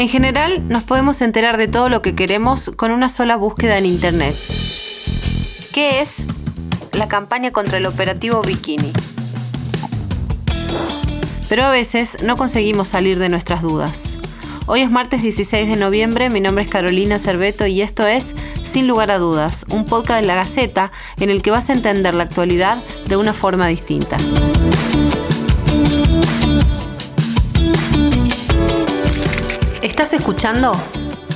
En general, nos podemos enterar de todo lo que queremos con una sola búsqueda en Internet. ¿Qué es la campaña contra el operativo Bikini? Pero a veces no conseguimos salir de nuestras dudas. Hoy es martes 16 de noviembre, mi nombre es Carolina Cerveto y esto es Sin lugar a dudas, un podcast de la Gaceta en el que vas a entender la actualidad de una forma distinta. Estás escuchando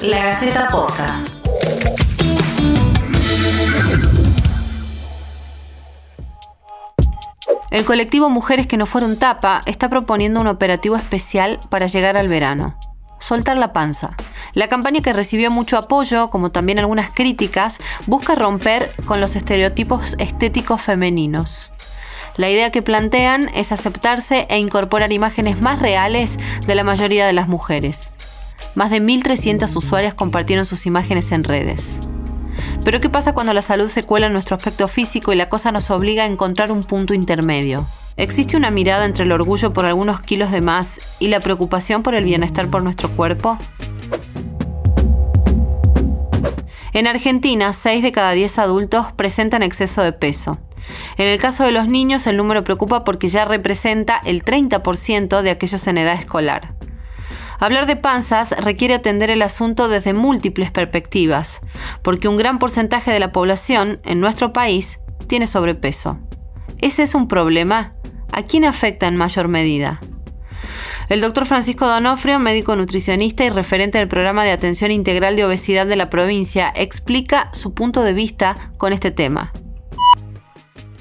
La Gaceta Podcast. El colectivo Mujeres que no fueron tapa está proponiendo un operativo especial para llegar al verano. Soltar la panza. La campaña que recibió mucho apoyo, como también algunas críticas, busca romper con los estereotipos estéticos femeninos. La idea que plantean es aceptarse e incorporar imágenes más reales de la mayoría de las mujeres. Más de 1.300 usuarias compartieron sus imágenes en redes. Pero ¿qué pasa cuando la salud se cuela en nuestro aspecto físico y la cosa nos obliga a encontrar un punto intermedio? ¿Existe una mirada entre el orgullo por algunos kilos de más y la preocupación por el bienestar por nuestro cuerpo? En Argentina, 6 de cada 10 adultos presentan exceso de peso. En el caso de los niños, el número preocupa porque ya representa el 30% de aquellos en edad escolar. Hablar de panzas requiere atender el asunto desde múltiples perspectivas, porque un gran porcentaje de la población en nuestro país tiene sobrepeso. ¿Ese es un problema? ¿A quién afecta en mayor medida? El doctor Francisco Donofrio, médico nutricionista y referente del programa de atención integral de obesidad de la provincia, explica su punto de vista con este tema.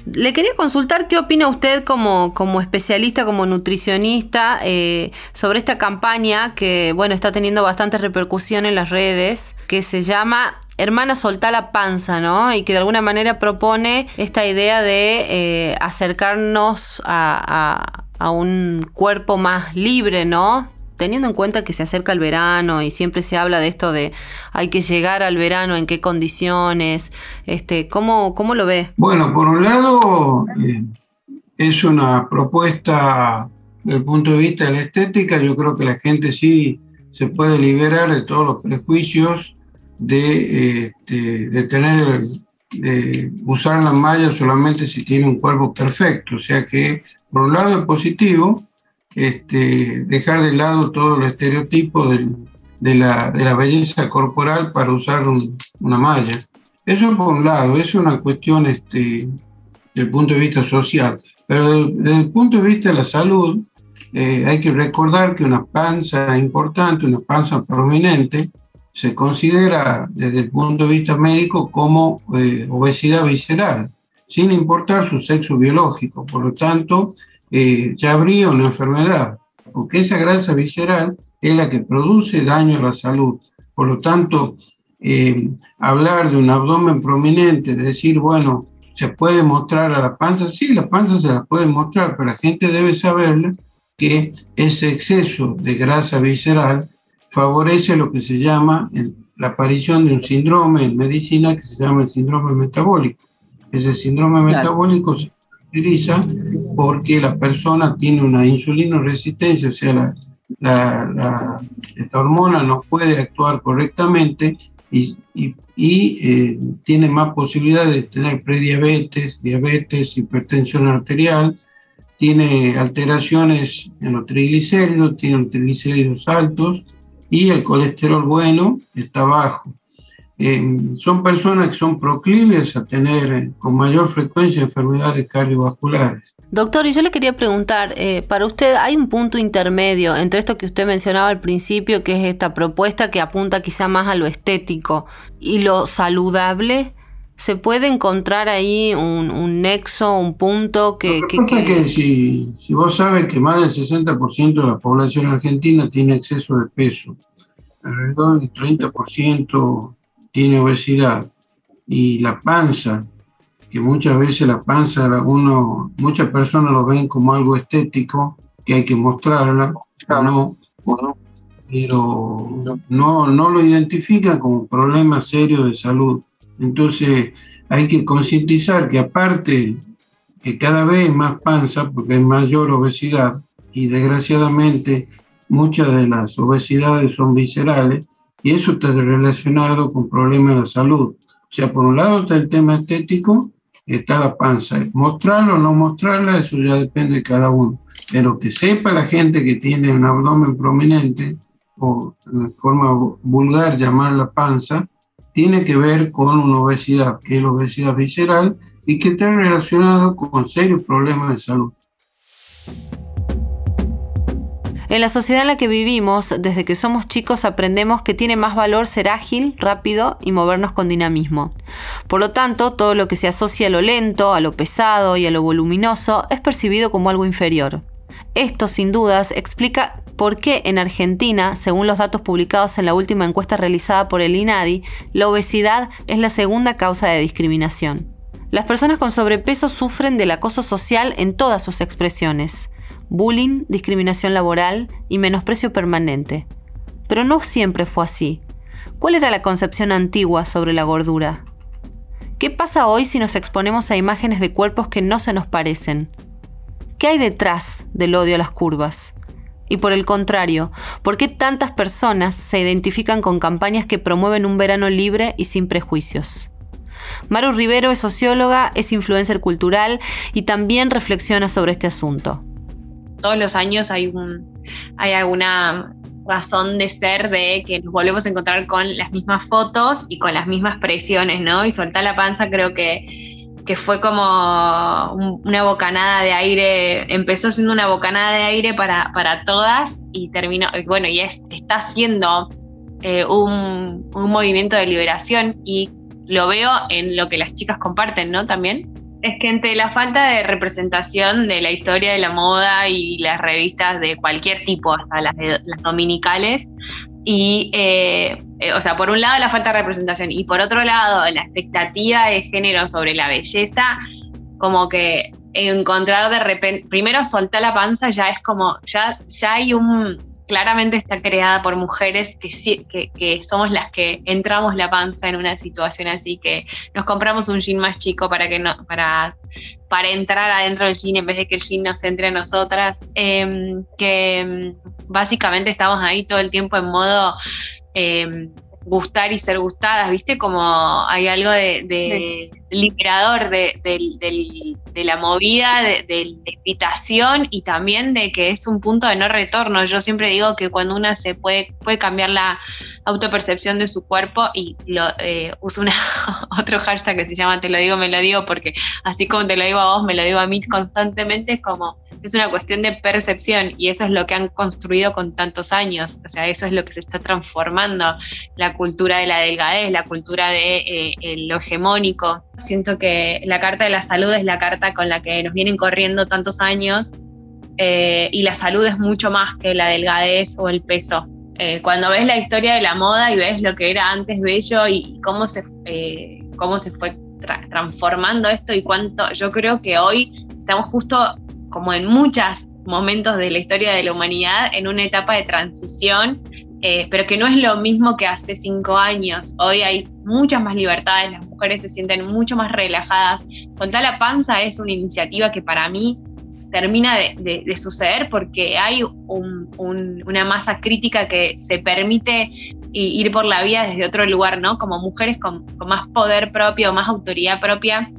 Le quería consultar qué opina usted como, como especialista, como nutricionista, eh, sobre esta campaña que, bueno, está teniendo bastante repercusión en las redes, que se llama Hermana Soltá la Panza, ¿no? Y que de alguna manera propone esta idea de eh, acercarnos a, a un cuerpo más libre, ¿no? Teniendo en cuenta que se acerca el verano y siempre se habla de esto de hay que llegar al verano, en qué condiciones, este, ¿cómo, cómo lo ve? Bueno, por un lado eh, es una propuesta desde el punto de vista de la estética, yo creo que la gente sí se puede liberar de todos los prejuicios de, este, de tener, de usar la malla solamente si tiene un cuerpo perfecto, o sea que por un lado es positivo, este, dejar de lado todo el estereotipo de, la, belleza corporal para usar una malla. Eso por un lado, es una cuestión este, del punto de vista social. Pero desde el punto de vista de la salud, eh, hay que recordar que una panza importante, una panza prominente, se considera desde el punto de vista médico como eh, obesidad visceral, sin importar su sexo biológico. Por lo tanto, eh, ya habría una enfermedad, porque esa grasa visceral es la que produce daño a la salud. Por lo tanto, eh, hablar de un abdomen prominente, de decir, bueno, se puede mostrar a la panza, sí, la panza se la puede mostrar, pero la gente debe saber que ese exceso de grasa visceral favorece lo que se llama la aparición de un síndrome en medicina que se llama el síndrome metabólico. Ese síndrome metabólico porque la persona tiene una insulino resistencia, o sea, la, esta hormona no puede actuar correctamente y, eh, tiene más posibilidades de tener prediabetes, diabetes, hipertensión arterial, tiene alteraciones en los triglicéridos, tiene triglicéridos altos y el colesterol bueno está bajo. Eh, son personas que son proclives a tener eh, con mayor frecuencia enfermedades cardiovasculares. Doctor, y yo le quería preguntar, eh, para usted, ¿hay un punto intermedio entre esto que usted mencionaba al principio, que es esta propuesta que apunta quizá más a lo estético y lo saludable? ¿Se puede encontrar ahí un, nexo, un punto que... Lo que, pasa Es que si, si vos sabes que más del 60% de la población argentina tiene exceso de peso, alrededor del 30% tiene obesidad y la panza, que muchas veces la panza, uno, muchas personas lo ven como algo estético, que hay que mostrarla, no, pero no, no lo identifican como un problema serio de salud. Entonces hay que concientizar que aparte que cada vez más panza, porque hay mayor obesidad, y desgraciadamente muchas de las obesidades son viscerales y eso está relacionado con problemas de salud. O sea, por un lado está el tema estético, está la panza. Mostrarla o no mostrarla, eso ya depende de cada uno. Pero que sepa la gente que tiene un abdomen prominente, o de forma vulgar llamar la panza, tiene que ver con una obesidad, que es la obesidad visceral, y que está relacionado con serios problemas de salud. En la sociedad en la que vivimos, desde que somos chicos aprendemos que tiene más valor ser ágil, rápido y movernos con dinamismo. Por lo tanto, todo lo que se asocia a lo lento, a lo pesado y a lo voluminoso es percibido como algo inferior. Esto, sin dudas, explica por qué en Argentina, según los datos publicados en la última encuesta realizada por el INADI, la obesidad es la segunda causa de discriminación. Las personas con sobrepeso sufren del acoso social en todas sus expresiones bullying, discriminación laboral y menosprecio permanente. Pero no siempre fue así. ¿Cuál era la concepción antigua sobre la gordura? ¿Qué pasa hoy si nos exponemos a imágenes de cuerpos que no se nos parecen? ¿Qué hay detrás del odio a las curvas? Y por el contrario, ¿por qué tantas personas se identifican con campañas que promueven un verano libre y sin prejuicios? Maru Rivero es socióloga, es influencer cultural y también reflexiona sobre este asunto todos los años hay, un, hay alguna razón de ser de que nos volvemos a encontrar con las mismas fotos y con las mismas presiones, ¿no? Y soltar la panza creo que, fue como una bocanada de aire, empezó siendo una bocanada de aire para, todas y terminó, bueno, y está siendo eh, un movimiento de liberación y lo veo en lo que las chicas comparten, ¿no? También es que entre la falta de representación de la historia de la moda y las revistas de cualquier tipo, hasta las, las dominicales, y, eh, eh, o sea, por un lado la falta de representación y por otro lado la expectativa de género sobre la belleza, como que encontrar de repente, primero soltar la panza ya es como, ya, ya hay un, claramente está creada por mujeres que, que, somos las que entramos la panza en una situación así, que nos compramos un jean más chico para, que no, para, para entrar adentro del jean en vez de que el jean nos entre a nosotras, em, que em, básicamente estamos ahí todo el tiempo en modo... Em, gustar y ser gustadas, ¿viste? Como hay algo de, liberador de, la movida, de, la invitación y también de que es un punto de no retorno. Yo siempre digo que cuando una se puede, puede cambiar la autopercepción de su cuerpo y lo, eh, uso una, otro hashtag que se llama te lo digo, me lo digo, porque así como te lo digo a vos, me lo digo a mí constantemente, es como es una cuestión de percepción y eso es lo que han construido con tantos años, o sea, eso es lo que se está transformando, la cultura de la delgadez, la cultura de eh, lo hegemónico. Siento que la carta de la salud es la carta con la que nos vienen corriendo tantos años eh, y la salud es mucho más que la delgadez o el peso. Eh, cuando ves la historia de la moda y ves lo que era antes bello y cómo se, cómo se fue transformando esto y cuánto, yo creo que hoy estamos justo como en muchos momentos de la historia de la humanidad, en una etapa de transición, eh, pero que no es lo mismo que hace cinco años. Hoy hay muchas más libertades, las mujeres se sienten mucho más relajadas. Soltar la panza es una iniciativa que para mí termina de, suceder porque hay una masa crítica que se permite ir por la vida desde otro lugar, ¿no? Como mujeres con, con más poder propio, más autoridad propia,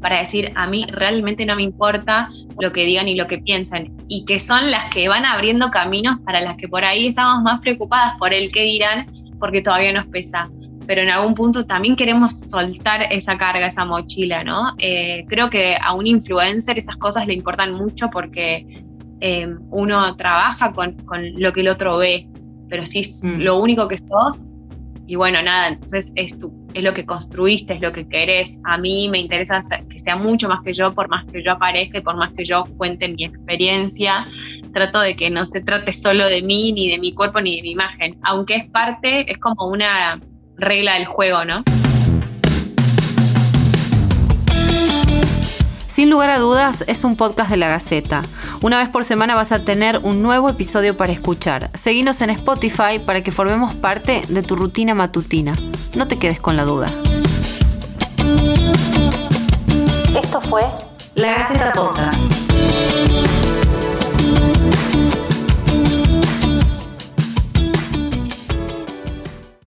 para decir, a mí realmente no me importa lo que digan y lo que piensan, y que son las que van abriendo caminos para las que por ahí estamos más preocupadas por el que dirán, porque todavía nos pesa. Pero en algún punto también queremos soltar esa carga, esa mochila, ¿no? Eh, creo que a un influencer esas cosas le importan mucho porque eh, uno trabaja con, lo que el otro ve, pero si mm. lo único que sos, y bueno, nada, entonces es, tu, es lo que construiste, es lo que querés. A mí me interesa que sea mucho más que yo, por más que yo aparezca y por más que yo cuente mi experiencia. Trato de que no se trate solo de mí, ni de mi cuerpo, ni de mi imagen. Aunque es parte, es como una regla del juego, ¿no? Sin lugar a dudas, es un podcast de la Gaceta. Una vez por semana vas a tener un nuevo episodio para escuchar. Seguinos en Spotify para que formemos parte de tu rutina matutina. No te quedes con la duda. Esto fue La Gaceta Podcast.